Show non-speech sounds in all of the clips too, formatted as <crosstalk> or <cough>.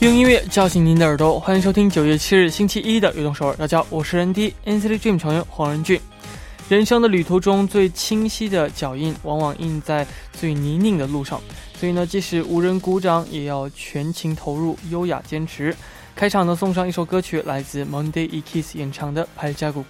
用音乐叫醒您的耳朵，欢迎收听九月七日星期一的《悦动首尔》。大家好，我是人 D NCT Dream 成员黄仁俊。人生的旅途中最清晰的脚印，往往印在最泥泞的路上。所以呢，即使无人鼓掌，也要全情投入，优雅坚持。开场呢，送上一首歌曲，来自 Monday E Kiss 演唱的《拍加鼓》。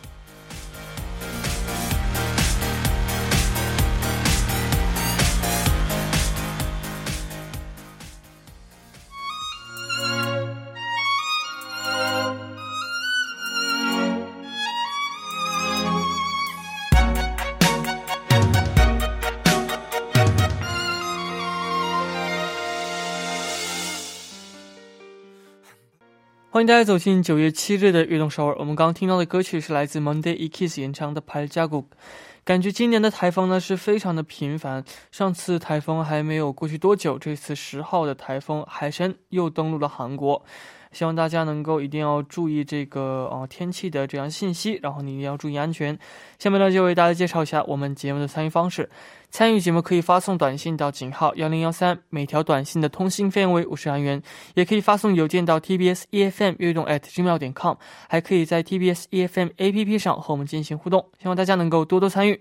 欢迎大家走进九月七日的运动首尔。我们刚刚听到的歌曲是来自 Monday E Kiss 演唱的《拍加鼓》。感觉今年的台风呢是非常的频繁。上次台风还没有过去多久，这次十号的台风海参又登陆了韩国。希望大家能够一定要注意这个呃天气的这样信息，然后你一定要注意安全。下面呢就为大家介绍一下我们节目的参与方式。参与节目可以发送短信到井号幺零幺三，每条短信的通信费用为五十韩元，也可以发送邮件到 tbs efm 悦动 at gmail 点 com，还可以在 tbs efm APP 上和我们进行互动。希望大家能够多多参与。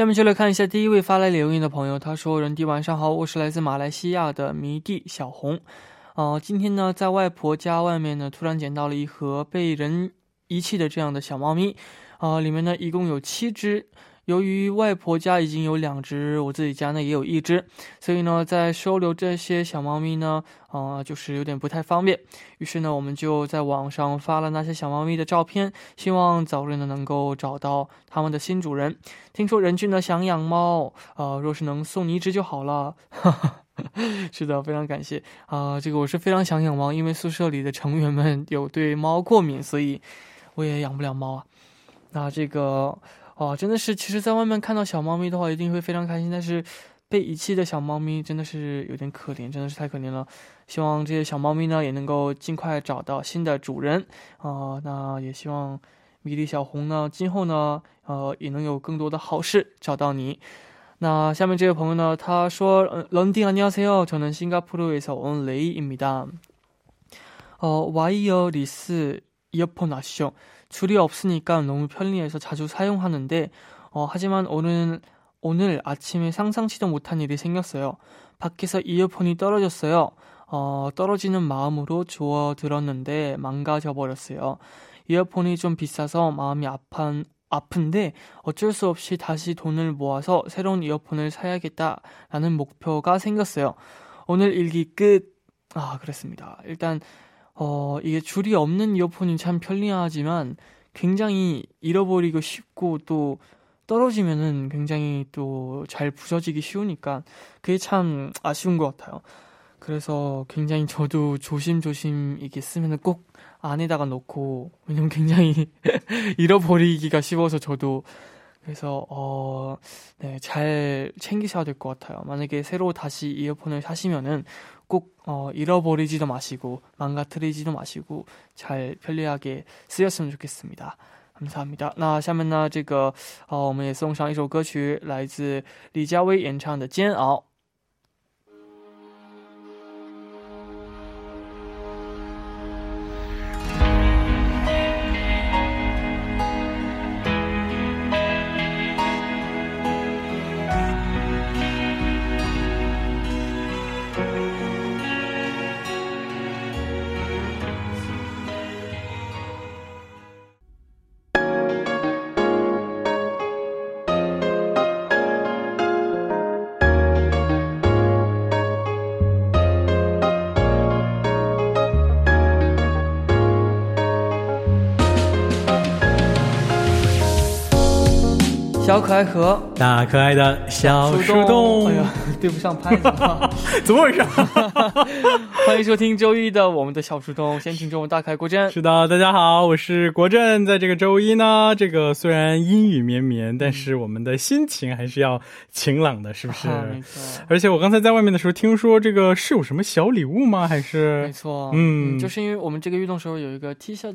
下面就来看一下第一位发来留言的朋友，他说：“人弟晚上好，我是来自马来西亚的迷弟小红，呃，今天呢在外婆家外面呢突然捡到了一盒被人遗弃的这样的小猫咪，啊，里面呢一共有七只。”由于外婆家已经有两只，我自己家呢也有一只，所以呢，在收留这些小猫咪呢，啊，就是有点不太方便。于是呢，我们就在网上发了那些小猫咪的照片，希望早日呢能够找到他们的新主人。听说任俊呢想养猫，呃，若是能送你一只就好了。<laughs> 是的，非常感谢啊！这个我是非常想养猫，因为宿舍里的成员们有对猫过敏，所以我也养不了猫啊。那这个。哦，真的是，其实，在外面看到小猫咪的话，一定会非常开心。但是，被遗弃的小猫咪真的是有点可怜，真的是太可怜了。希望这些小猫咪呢，也能够尽快找到新的主人啊。那也希望米粒小红呢，今后呢，呃，也能有更多的好事找到你。那下面这位朋友呢，他说：“런딩안녕하세요저는싱가포르에서온레이입니다 어， 와이어리스이어폰아시죠 줄이 없으니까 너무 편리해서 자주 사용하는데 어, 하지만 오늘 오늘 아침에 상상치도 못한 일이 생겼어요. 밖에서 이어폰이 떨어졌어요. 어, 떨어지는 마음으로 주워 들었는데 망가져 버렸어요. 이어폰이 좀 비싸서 마음이 아픈 아픈데 어쩔 수 없이 다시 돈을 모아서 새로운 이어폰을 사야겠다라는 목표가 생겼어요. 오늘 일기 끝. 아, 그랬습니다. 일단 어, 이게 줄이 없는 이어폰이 참 편리하지만 굉장히 잃어버리고 쉽고 또 떨어지면은 굉장히 또 잘 부서지기 쉬우니까 그게 참 아쉬운 것 같아요. 그래서 굉장히 저도 조심조심 이게 쓰면은 꼭 안에다가 넣고 왜냐면 굉장히 <laughs> 잃어버리기가 쉬워서 저도 그래서 어, 네, 잘 챙기셔야 될 것 같아요. 만약에 새로 다시 이어폰을 사시면은 꼭 어, 잃어버리지도 마시고 망가뜨리지도 마시고 잘 편리하게 쓰였으면 좋겠습니다. 감사합니다. 那下面呢，这个呃，我们也送上一首歌曲，来自李佳薇演唱的《煎熬》。 小可爱和大可爱的小树洞，哎呀，<laughs> 对不上拍子，<laughs> 怎么回事？<laughs> 欢迎收听周一的我们的小树洞，先听中文大开国振。是的，大家好，我是国振。在这个周一呢，这个虽然阴雨绵绵，但是我们的心情还是要晴朗的，是不是？没错。而且我刚才在外面的时候，听说这个是有什么小礼物吗？还是？没错，嗯，就是因为我们这个运动时候有一个 T 恤。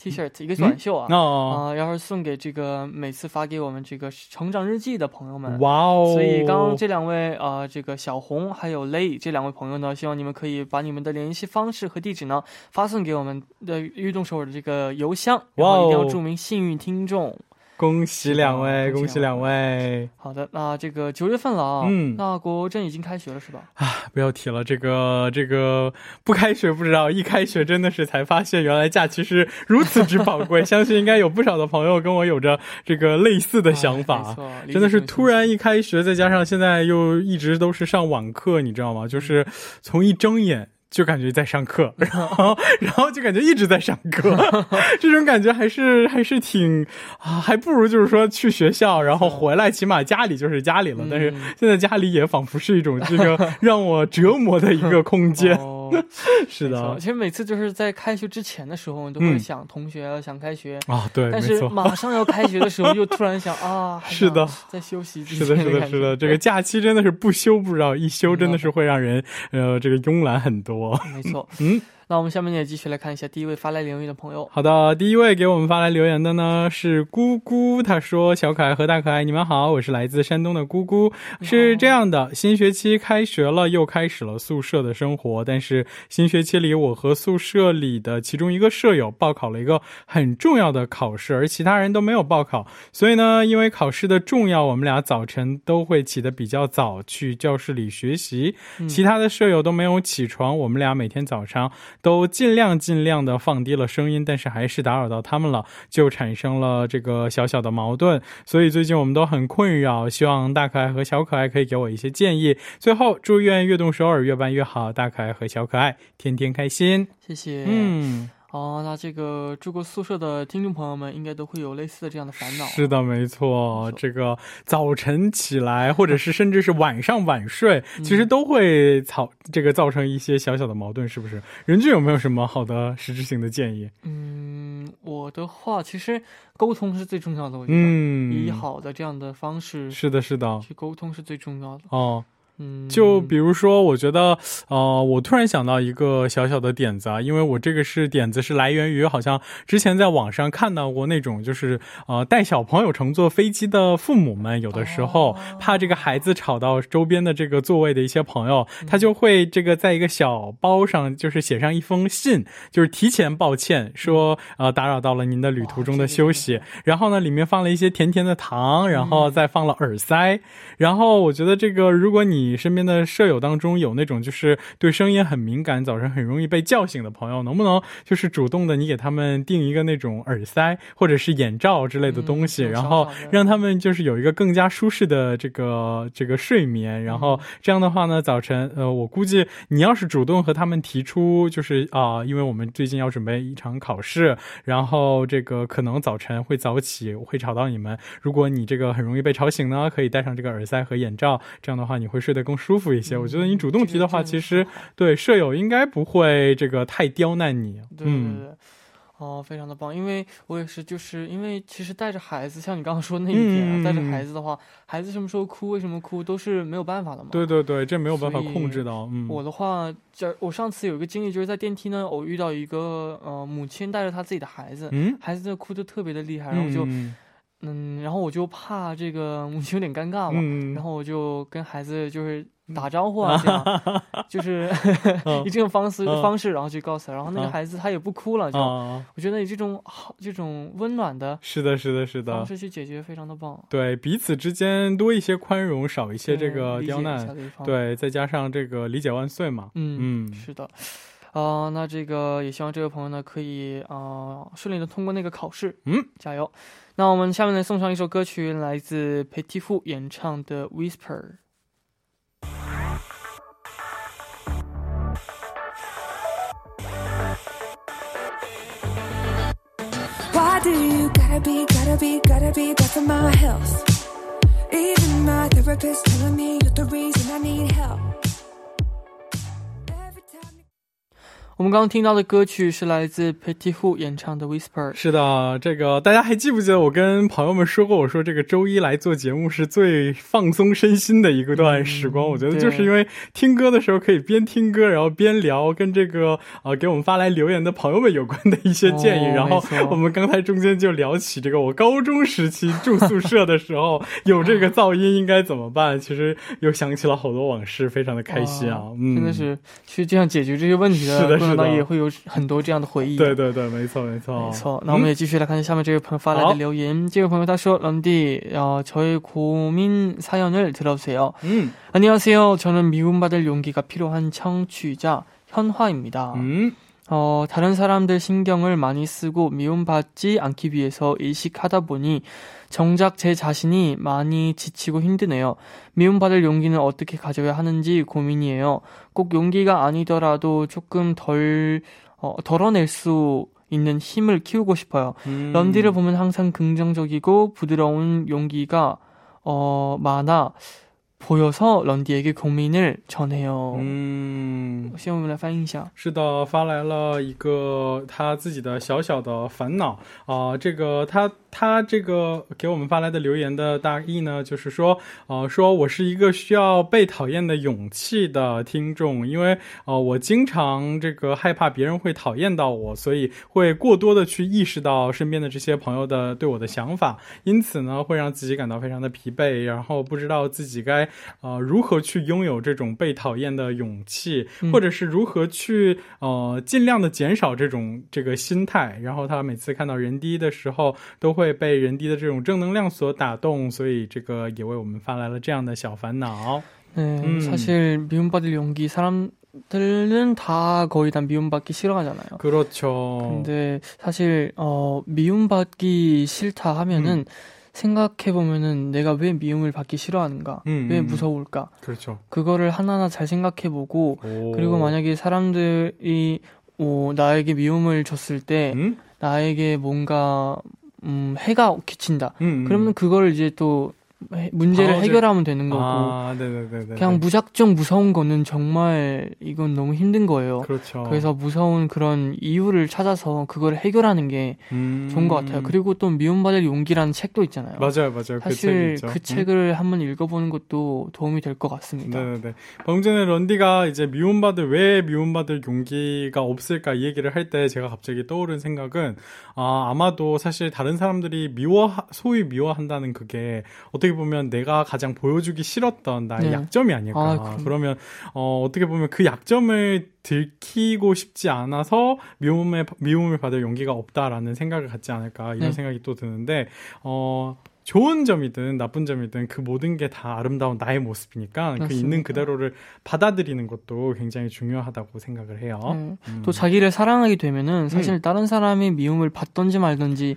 T-shirt 一个短袖啊，啊，然后送给这个每次发给我们这个成长日记的朋友们。哇哦！所以刚刚这两位啊，这个小红还有 Lay 这两位朋友呢，希望你们可以把你们的联系方式和地址呢发送给我们的运动手的这个邮箱，然后一定要注明幸运听众。恭喜两位，恭喜两位。好的，那这个九月份了啊，嗯，那国珍已经开学了是吧？啊，不要提了，这个这个不开学不知道，一开学真的是才发现原来假期是如此之宝贵。<laughs> 相信应该有不少的朋友跟我有着这个类似的想法，真的是突然一开学，再加上现在又一直都是上网课，你知道吗？就是从一睁眼。就感觉在上课，<laughs> 然后然后就感觉一直在上课，<laughs> 这种感觉还是还是挺啊，还不如就是说去学校，然后回来起码家里就是家里了。但是现在家里也仿佛是一种这个让我折磨的一个空间。<laughs> 是的，其实每次就是在开学之前的时候，你都会想同学，想开学啊，对，但是马上要开学的时候，又突然想 <laughs> 啊，是的，在休息，是的，是的，是的，这个假期真的是不休不知道一休真的是会让人呃这个慵懒很多。没错，<laughs> 嗯。那我们下面也继续来看一下第一位发来留言的朋友。好的，第一位给我们发来留言的呢是姑姑，他说：“小可爱和大可爱，你们好，我是来自山东的姑姑。是这样的，新学期开学了，又开始了宿舍的生活。但是新学期里，我和宿舍里的其中一个舍友报考了一个很重要的考试，而其他人都没有报考。所以呢，因为考试的重要，我们俩早晨都会起得比较早去教室里学习。其他的舍友都没有起床，我们俩每天早上。”都尽量尽量的放低了声音，但是还是打扰到他们了，就产生了这个小小的矛盾。所以最近我们都很困扰，希望大可爱和小可爱可以给我一些建议。最后，祝愿悦动首尔越办越好，大可爱和小可爱天天开心。谢谢。嗯。哦，那这个住过宿舍的听众朋友们应该都会有类似的这样的烦恼。是的，没错。这个早晨起来，或者是 <laughs> 甚至是晚上晚睡，其实都会造这个造成一些小小的矛盾，是不是？任俊有没有什么好的实质性的建议？嗯，我的话，其实沟通是最重要的。我觉得，嗯，以好的这样的方式，是的，是的，去沟通是最重要的。哦。就比如说，我觉得，呃，我突然想到一个小小的点子啊，因为我这个是点子是来源于好像之前在网上看到过那种，就是呃带小朋友乘坐飞机的父母们，有的时候怕这个孩子吵到周边的这个座位的一些朋友，他就会这个在一个小包上，就是写上一封信，就是提前抱歉，说呃打扰到了您的旅途中的休息，然后呢里面放了一些甜甜的糖，然后再放了耳塞，然后我觉得这个如果你你身边的舍友当中有那种就是对声音很敏感、早晨很容易被叫醒的朋友，能不能就是主动的你给他们定一个那种耳塞或者是眼罩之类的东西，然后让他们就是有一个更加舒适的这个这个睡眠，然后这样的话呢，早晨呃，我估计你要是主动和他们提出，就是啊，因为我们最近要准备一场考试，然后这个可能早晨会早起，会吵到你们。如果你这个很容易被吵醒呢，可以戴上这个耳塞和眼罩，这样的话你会睡得更舒服一些。我觉得你主动提的话，其实对舍友应该不会这个太刁难你。对对对，哦，非常的棒，因为我也是，就是因为其实带着孩子，像你刚刚说那一点啊，带着孩子的话，孩子什么时候哭，为什么哭，都是没有办法的嘛。对对对，这没有办法控制的。嗯，我的话，这我上次有一个经历，就是在电梯呢，我遇到一个呃母亲带着她自己的孩子，嗯，孩子在哭的特别的厉害，然后就。嗯，然后我就怕这个母亲有点尴尬嘛，然后我就跟孩子就是打招呼啊，这样，<laughs> 就是以这种方式方式，然后去告诉他，然后那个孩子他也不哭了，就我觉得以这种好这种温暖的，是的，是的，是的方式去解决非常的棒。对，彼此之间多一些宽容，少一些这个刁难，对，再加上这个理解万岁嘛。嗯嗯，是的。啊，那这个也希望这位朋友呢可以啊顺利的通过那个考试，嗯，加油。那我们下面呢送上一首歌曲，来自 Petit Fu 演唱的《Whisper》。 我们刚刚听到的歌曲是来自 Petit Hu 演唱的 Whisper。是的，这个大家还记不记得我跟朋友们说过？我说这个周一来做节目是最放松身心的一个段时光。我觉得就是因为听歌的时候可以边听歌，然后边聊跟这个呃给我们发来留言的朋友们有关的一些建议。然后我们刚才中间就聊起这个我高中时期住宿舍的时候有这个噪音应该怎么办？其实又想起了好多往事，非常的开心啊！嗯，真的是去这样解决这些问题的。是的。 那也会有很多这样的回忆。对对对，没错没错没错。那我们也继续来看下面这位朋友发来的留言。这位朋友他说：“런디어저의고민사연을들어주세요。”嗯，안녕하세요저는미움받을용기가필요한청취자현화입니다 음。 어, 다른 사람들 신경을 많이 쓰고 미움받지 않기 위해서 일식하다 보니 정작 제 자신이 많이 지치고 힘드네요. 미움받을 용기는 어떻게 가져야 하는지 고민이에요. 꼭 용기가 아니더라도 조금 덜, 어, 덜어낼 수 있는 힘을 키우고 싶어요. 음. 런디를 보면 항상 긍정적이고 부드러운 용기가, 어, 많아. 朋友说런디에게고민을전해요嗯，先我们来翻译一下。是的，发来了一个他自己的小小的烦恼啊。这个他 他这个给我们发来的留言的大意呢，就是说，呃，说我是一个需要被讨厌的勇气的听众，因为呃，我经常这个害怕别人会讨厌到我，所以会过多的去意识到身边的这些朋友的对我的想法，因此呢，会让自己感到非常的疲惫，然后不知道自己该。呃，如何去拥有这种被讨厌的勇气，或者是如何去呃尽量的减少这种这个心态？然后他每次看到人低的时候，都会 被人低的这种正能量所打动，所以这个也为我们发来了这样的小烦恼。嗯，사실미움받을용기사람들은다거의다미움받기싫어하잖아요그렇죠근데사실어미움받기싫다하면은 생각해 보면은 내가 왜 미움을 받기 싫어하는가, 음, 왜 음. 무서울까. 그렇죠. 그거를 하나하나 잘 생각해 보고 그리고 만약에 사람들이 어, 나에게 미움을 줬을 때 음? 나에게 뭔가 음, 해가 끼친다. 음, 음. 그러면 그걸 이제 또 문제를 방어제... 해결하면 되는 거고 아, 그냥 무작정 무서운 거는 정말 이건 너무 힘든 거예요. 그렇죠. 그래서 무서운 그런 이유를 찾아서 그걸 해결하는 게 음... 좋은 것 같아요. 그리고 또 미움받을 용기라는 책도 있잖아요. 맞아요, 맞아요. 그 사실 그, 그 책을 음? 한번 읽어보는 것도 도움이 될 것 같습니다. 네네. 방금 전에 런디가 이제 미움받을 왜 미움받을 용기가 없을까 이 얘기를 할 때 제가 갑자기 떠오른 생각은 아 아마도 사실 다른 사람들이 미워 소위 미워한다는 그게 어떻게 어떻게 보면 내가 가장 보여주기 싫었던 나의 네. 약점이 아닐까. 아, 그러면 어, 어떻게 보면 그 약점을 들키고 싶지 않아서 미움에 미움을 받을 용기가 없다라는 생각을 갖지 않을까 이런 네. 생각이 또 드는데 어 좋은 점이든 나쁜 점이든 그 모든 게 다 아름다운 나의 모습이니까 맞습니다. 그 있는 그대로를 받아들이는 것도 굉장히 중요하다고 생각을 해요. 네. 음. 또 자기를 사랑하게 되면은 사실 음. 다른 사람의 미움을 받던지 말던지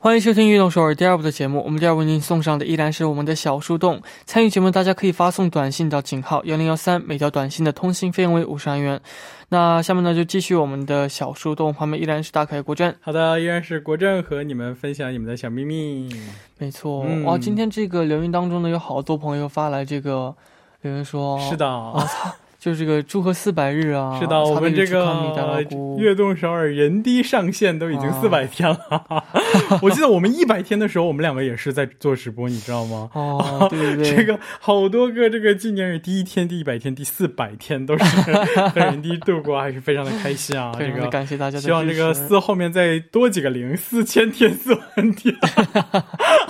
欢迎收听《运动首尔》第二部的节目。我们第二部为您送上的依然是我们的小树洞。参与节目，大家可以发送短信到井号幺零幺三，每条短信的通信费用为五十元。那下面呢，就继续我们的小树洞，旁边依然是大凯国政。好的，依然是国政和你们分享你们的小秘密。没错，哇，今天这个留言当中呢，有好多朋友发来这个留言说，是的。就是这个祝贺四百日啊！是的，我们这个悦动首尔人低上线都已经四百天了。<laughs> 我记得我们一百天的时候，我们两个也是在做直播，你知道吗？哦，<laughs> 对对对，这个好多个这个纪念日，第一天、第一百天、第四百天都是 <laughs> 和人低度过，还是非常的开心啊！这个感谢大家，希望这个四后面再多几个零，四千天、四万天，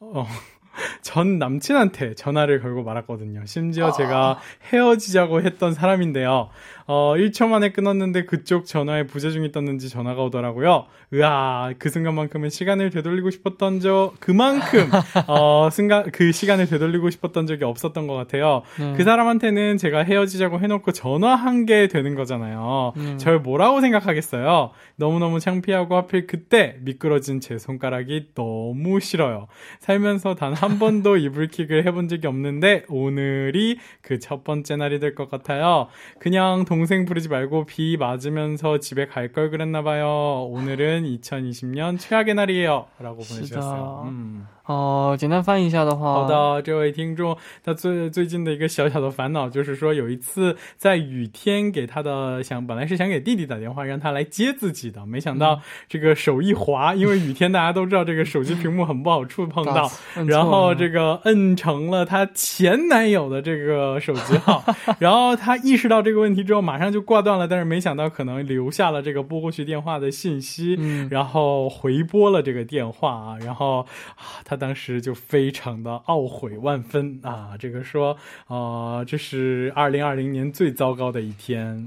<laughs> 어 전 남친한테 전화를 걸고 말았거든요. 심지어 제가 헤어지자고 했던 사람인데요. 어, 1초 만에 끊었는데 그쪽 전화에 부재중이 떴는지 전화가 오더라고요. 으아, 그 순간만큼은 시간을 되돌리고 싶었던 적, 그만큼, 어, 순간, 그 시간을 되돌리고 싶었던 적이 없었던 것 같아요. 음. 그 사람한테는 제가 헤어지자고 해놓고 전화한 게 되는 거잖아요. 음. 절 뭐라고 생각하겠어요? 너무너무 창피하고 하필 그때 미끄러진 제 손가락이 너무 싫어요. 살면서 단 한 번도 <laughs> 이불킥을 해본 적이 없는데 오늘이 그 첫 번째 날이 될 것 같아요. 그냥 동 동생 부르지 말고 비 맞으면서 집에 갈 걸 그랬나 봐요. 오늘은 2020년 최악의 날이에요. 라고 보내주셨어요. 음. 哦，简单翻译一下的话，好的，这位听众，他最最近的一个小小的烦恼就是说，有一次在雨天给他的想，本来是想给弟弟打电话让他来接自己的，没想到这个手一滑，因为雨天大家都知道这个手机屏幕很不好触碰到，然后这个摁成了他前男友的这个手机号，<laughs> 然后他意识到这个问题之后，马上就挂断了，但是没想到可能留下了这个拨过去电话的信息，然后回拨了这个电话啊，然后啊他。当时就非常的懊悔万分啊！这个说，呃，这是二零二零年最糟糕的一天。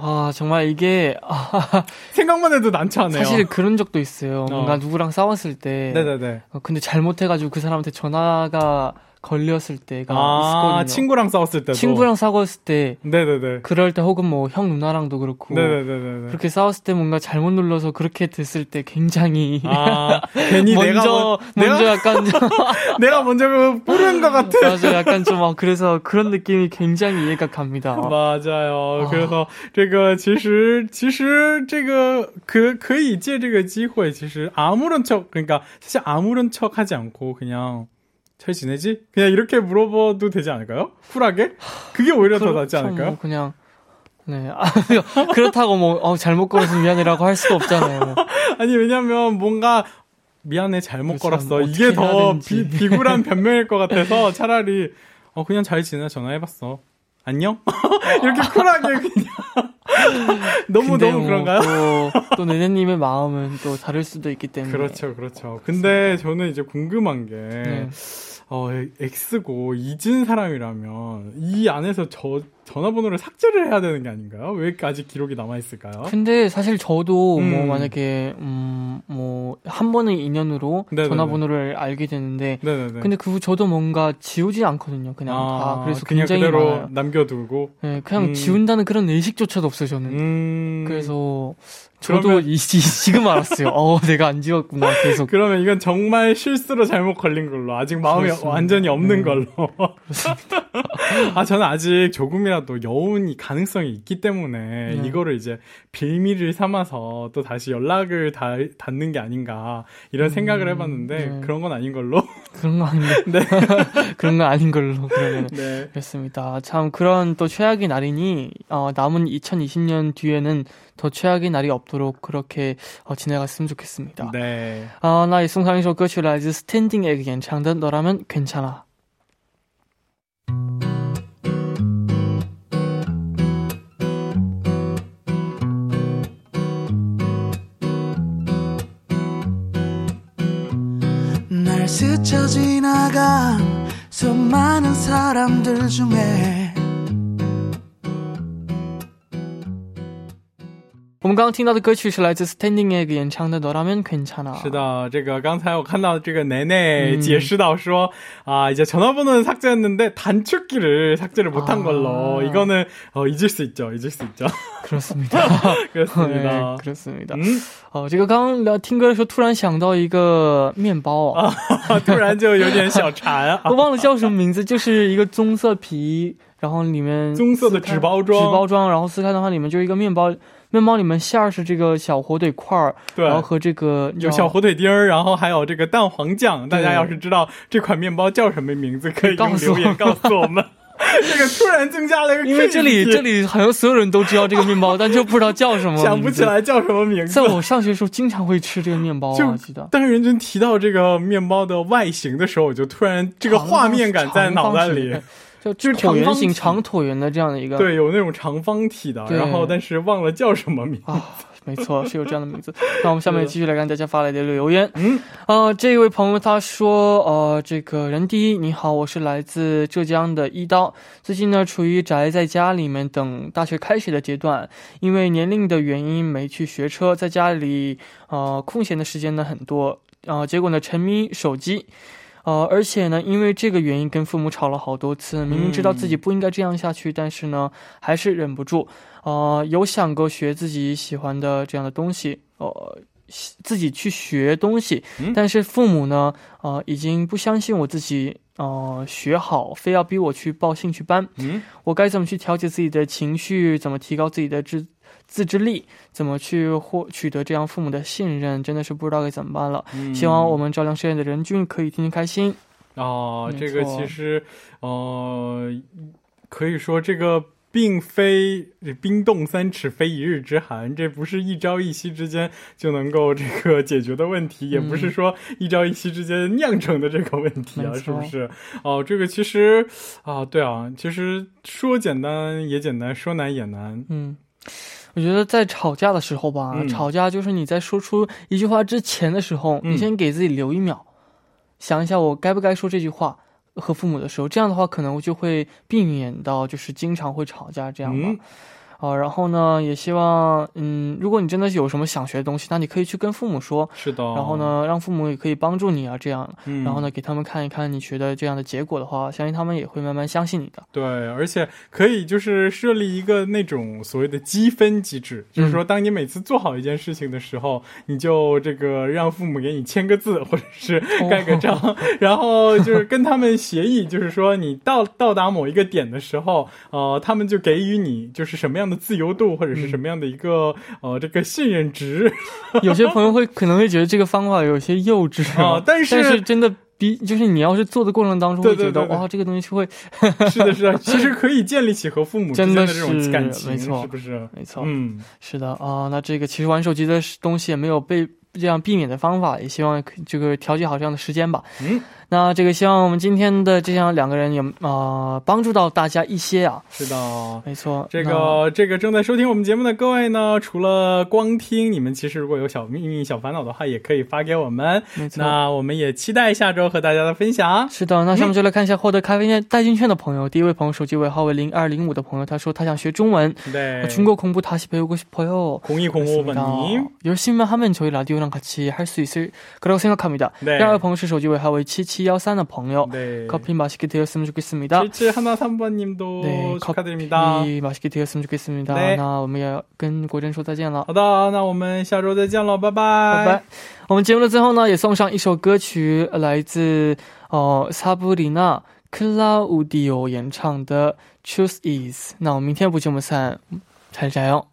啊，정말이게생각만해도난처하네요사실그런적도있어요뭔가누구랑싸웠을때네네네근데잘못해가지고그사람한테전화가 걸렸을 때가 아, 있었거든요. 친구랑 싸웠을 때 친구랑 싸웠을 때 네네네. 그럴 때 혹은 뭐 형 누나랑도 그렇고 네네네. 그렇게 싸웠을 때 뭔가 잘못 눌러서 그렇게 됐을 때 굉장히 아, 괜히 <laughs> 먼저 내가 먼저 약간 <laughs> <laughs> 내가 먼저 그 뿌른 것 같아. 맞아, 약간 좀 막 그래서 그런 느낌이 굉장히 이해가 갑니다. 맞아요. 아. 그래서 这个其实其实这个可可以借这个机会，其实 아무런 척 그러니까 사실 아무런 척하지 않고 그냥 잘 지내지? 그냥 이렇게 물어봐도 되지 않을까요? 쿨하게? 그게 오히려 더 낫지 않을까요? 뭐 그냥 네. 아, <laughs> 그렇다고 뭐 어, 잘못 걸어서 미안해라고 할 수도 없잖아요. <laughs> 아니 왜냐면 뭔가 미안해 잘못 걸었어 이게 더 비, 비굴한 <laughs> 변명일 것 같아서 차라리 어 그냥 잘 지내 전화해봤어 안녕 이렇게 쿨하게 그냥 <laughs> 너무 너무 뭐 그런가요? 또, 또 네네님의 마음은 또 다를 수도 있기 때문에 그렇죠 그렇죠. 근데 저는 이제 궁금한 게. 네. 어, X고 이진 사람이라면 이 안에서 저 전화번호를 삭제를 해야 되는 게 아닌가요? 왜 아직 기록이 남아 있을까요? 근데 사실 저도 뭐 음. 뭐 만약에 음뭐 한 번의 인연으로 네네네. 전화번호를 알게 되는데 네네네. 근데 그 후 저도 뭔가 지우지 않거든요. 그냥 다 그래서 그냥 굉장히 그대로 많아요. 남겨두고. 네, 그냥 음. 지운다는 그런 의식조차도 없어요 저는. 음. 그래서 저도 그러면- 이, 이- 지금 알았어요. 어, 내가 안 지웠구나 계속. 그러면 이건 정말 실수로 잘못 걸린 걸로 아직 마음이 그렇습니다. 완전히 없는 네. 걸로. <laughs> 아 저는 아직 조금이라도 여운이 가능성이 있기 때문에 네. 이거를 이제 빌미를 삼아서 또 다시 연락을 다, 닿는 게 아닌가 이런 생각을 해봤는데 네. 그런 건 아닌 걸로. <laughs> 그런 거 아닌데. <laughs> <laughs> 네. 그런 거 아닌 걸로 그러면. 네. 그렇습니다. 참 그런 또 최악의 날이니 어, 남은 2020년 뒤에는 더 최악의 날이 없도록 그렇게 어, 지나갔으면 좋겠습니다. 네. 啊、那也送上一首歌曲，来自 Standing Egg 演唱的《너라면괜찮아》。 날 스쳐 지나간 수많은 사람들 중에 我们刚刚听到的歌曲是来自 Standing Egg 演唱的《너라면괜찮아》。是的，这个刚才我看到这个奶奶嗯解释到说，啊이제 전화번호는 삭제했는데 단축키를 삭제를 못한 아. 걸로 이거는 어, 잊을 수 있죠, 잊을 수 있죠. 그렇습니다. <laughs> 그렇습니다. 네, 그렇습니다. 嗯，哦，这个刚刚聊听歌的时候，突然想到一个面包啊，<laughs> 突然就有点小馋啊<laughs> 我。忘了叫什么名字，就是一个棕色皮，然后里面棕色的撕开纸包装纸包装，然后撕开的话，里面就是一个面包， 面包里面馅儿是这个小火腿块儿，对然后和这个有小火腿丁儿，然后还有这个蛋黄酱。大家要是知道这款面包叫什么名字，可以用告诉留言我告诉我们。<laughs> 这个突然增加了一个因为这里这里好像所有人都知道这个面包，但就不知道叫什么，想不起。来叫什么名字在。我上学的时候，经常会吃这个面包就啊，记得。当认真提到这个面包的外形的时候，我就突然这个画面感在脑袋里。<laughs> 就就是椭圆形、长椭圆的这样的一个，对，有那种长方体的，然后但是忘了叫什么名。啊，没错，是有这样的名字。那我们下面继续来看大家发来的留言。嗯，呃，这位朋友他说，呃，这个人第一，你好，我是来自浙江的一刀，最近呢处于宅在家里面等大学开学的阶段，因为年龄的原因没去学车，在家里呃空闲的时间呢很多，呃，结果呢沉迷手机。呃，而且呢，因为这个原因跟父母吵了好多次，明明知道自己不应该这样下去，但是呢，还是忍不住。呃，有想过学自己喜欢的这样的东西，呃，自己去学东西，嗯但是父母呢，呃，已经不相信我自己，呃，学好，非要逼我去报兴趣班。嗯，我该怎么去调节自己的情绪？怎么提高自己的自自制力？怎么去获取得这样父母的信任？真的是不知道该怎么办了。嗯希望我们照亮事业的人均可以天天开心。哦，这个其实呃，可以说这个。并非冰冻三尺非一日之寒，这不是一朝一夕之间就能够这个解决的问题，也不是说一朝一夕之间酿成的这个问题啊，是不是？哦，这个其实啊，对啊，其实说简单也简单，说难也难。嗯，我觉得在吵架的时候吧，嗯吵架就是你在说出一句话之前的时候，嗯你先给自己留一秒，想一下我该不该说这句话。和父母的时候，这样的话可能就会避免到就是经常会吵架这样吧。嗯啊，然后呢，也希望，嗯，如果你真的有什么想学的东西，那你可以去跟父母说，是的。然后？呢，让父母也可以帮助你啊，这样，嗯，然后呢，给他们看一看你学的这样的结果的话，相信他们也会慢慢相信你的。对，而且可以就是设立一个那种所谓的积分机制，就是说，当你每次做好一件事情的时候，你就这个让父母给你签个字，或者是盖个章，<laughs> 然后就是跟他们协议，就是说你到到达某一个点的时候，呃，他们就给予你就是什么样的自由度，或者是什么样的一个、呃这个信任值。<laughs> 有些朋友会可能会觉得这个方法有些幼稚啊。<laughs> 但是但是真的比就是你要是做的过程当中对会觉得哇，这个东西会 <laughs> 是的，是的，其实可以建立起和父母之间的的这种感情，没错是不是？没错，嗯，是的啊、那这个其实玩手机的东西也没有被这样避免的方法，也希望可这个调节好这样的时间吧。嗯，那这个希望我们今天的这样两个人有啊帮助到大家一些啊。是的，没错。这个这个正在收听我们节目的各位呢，除了光听，你们其实如果有小秘密、小烦恼的话，也可以发给我们。没错。那我们也期待下周和大家的分享。是的，那下面就来看一下获得咖啡店代金券的朋友。第一位朋友手机尾号为零二零五的朋友，他说他想学中文。对。中国공부다시배우고싶어 요。 공이공오번 님。 열심히하면저희라디오랑같이할수있을거라고생각합니다第二位朋友是手机尾号为七七 幺三的朋友。네 커피 맛있게 되었으면 좋겠습니다. 7713번님도 네, 축하드립니다. 커피 맛있게 되었으면 좋겠습니다. 네. 那我们要跟国珍说再见了。好的，那我们下周再见了，拜拜。拜拜。我们节目的最后呢，也送上一首歌曲，来自哦萨布里娜。 클라우디오 演唱的《Choose Is》。那我们明天不见不散，再加油。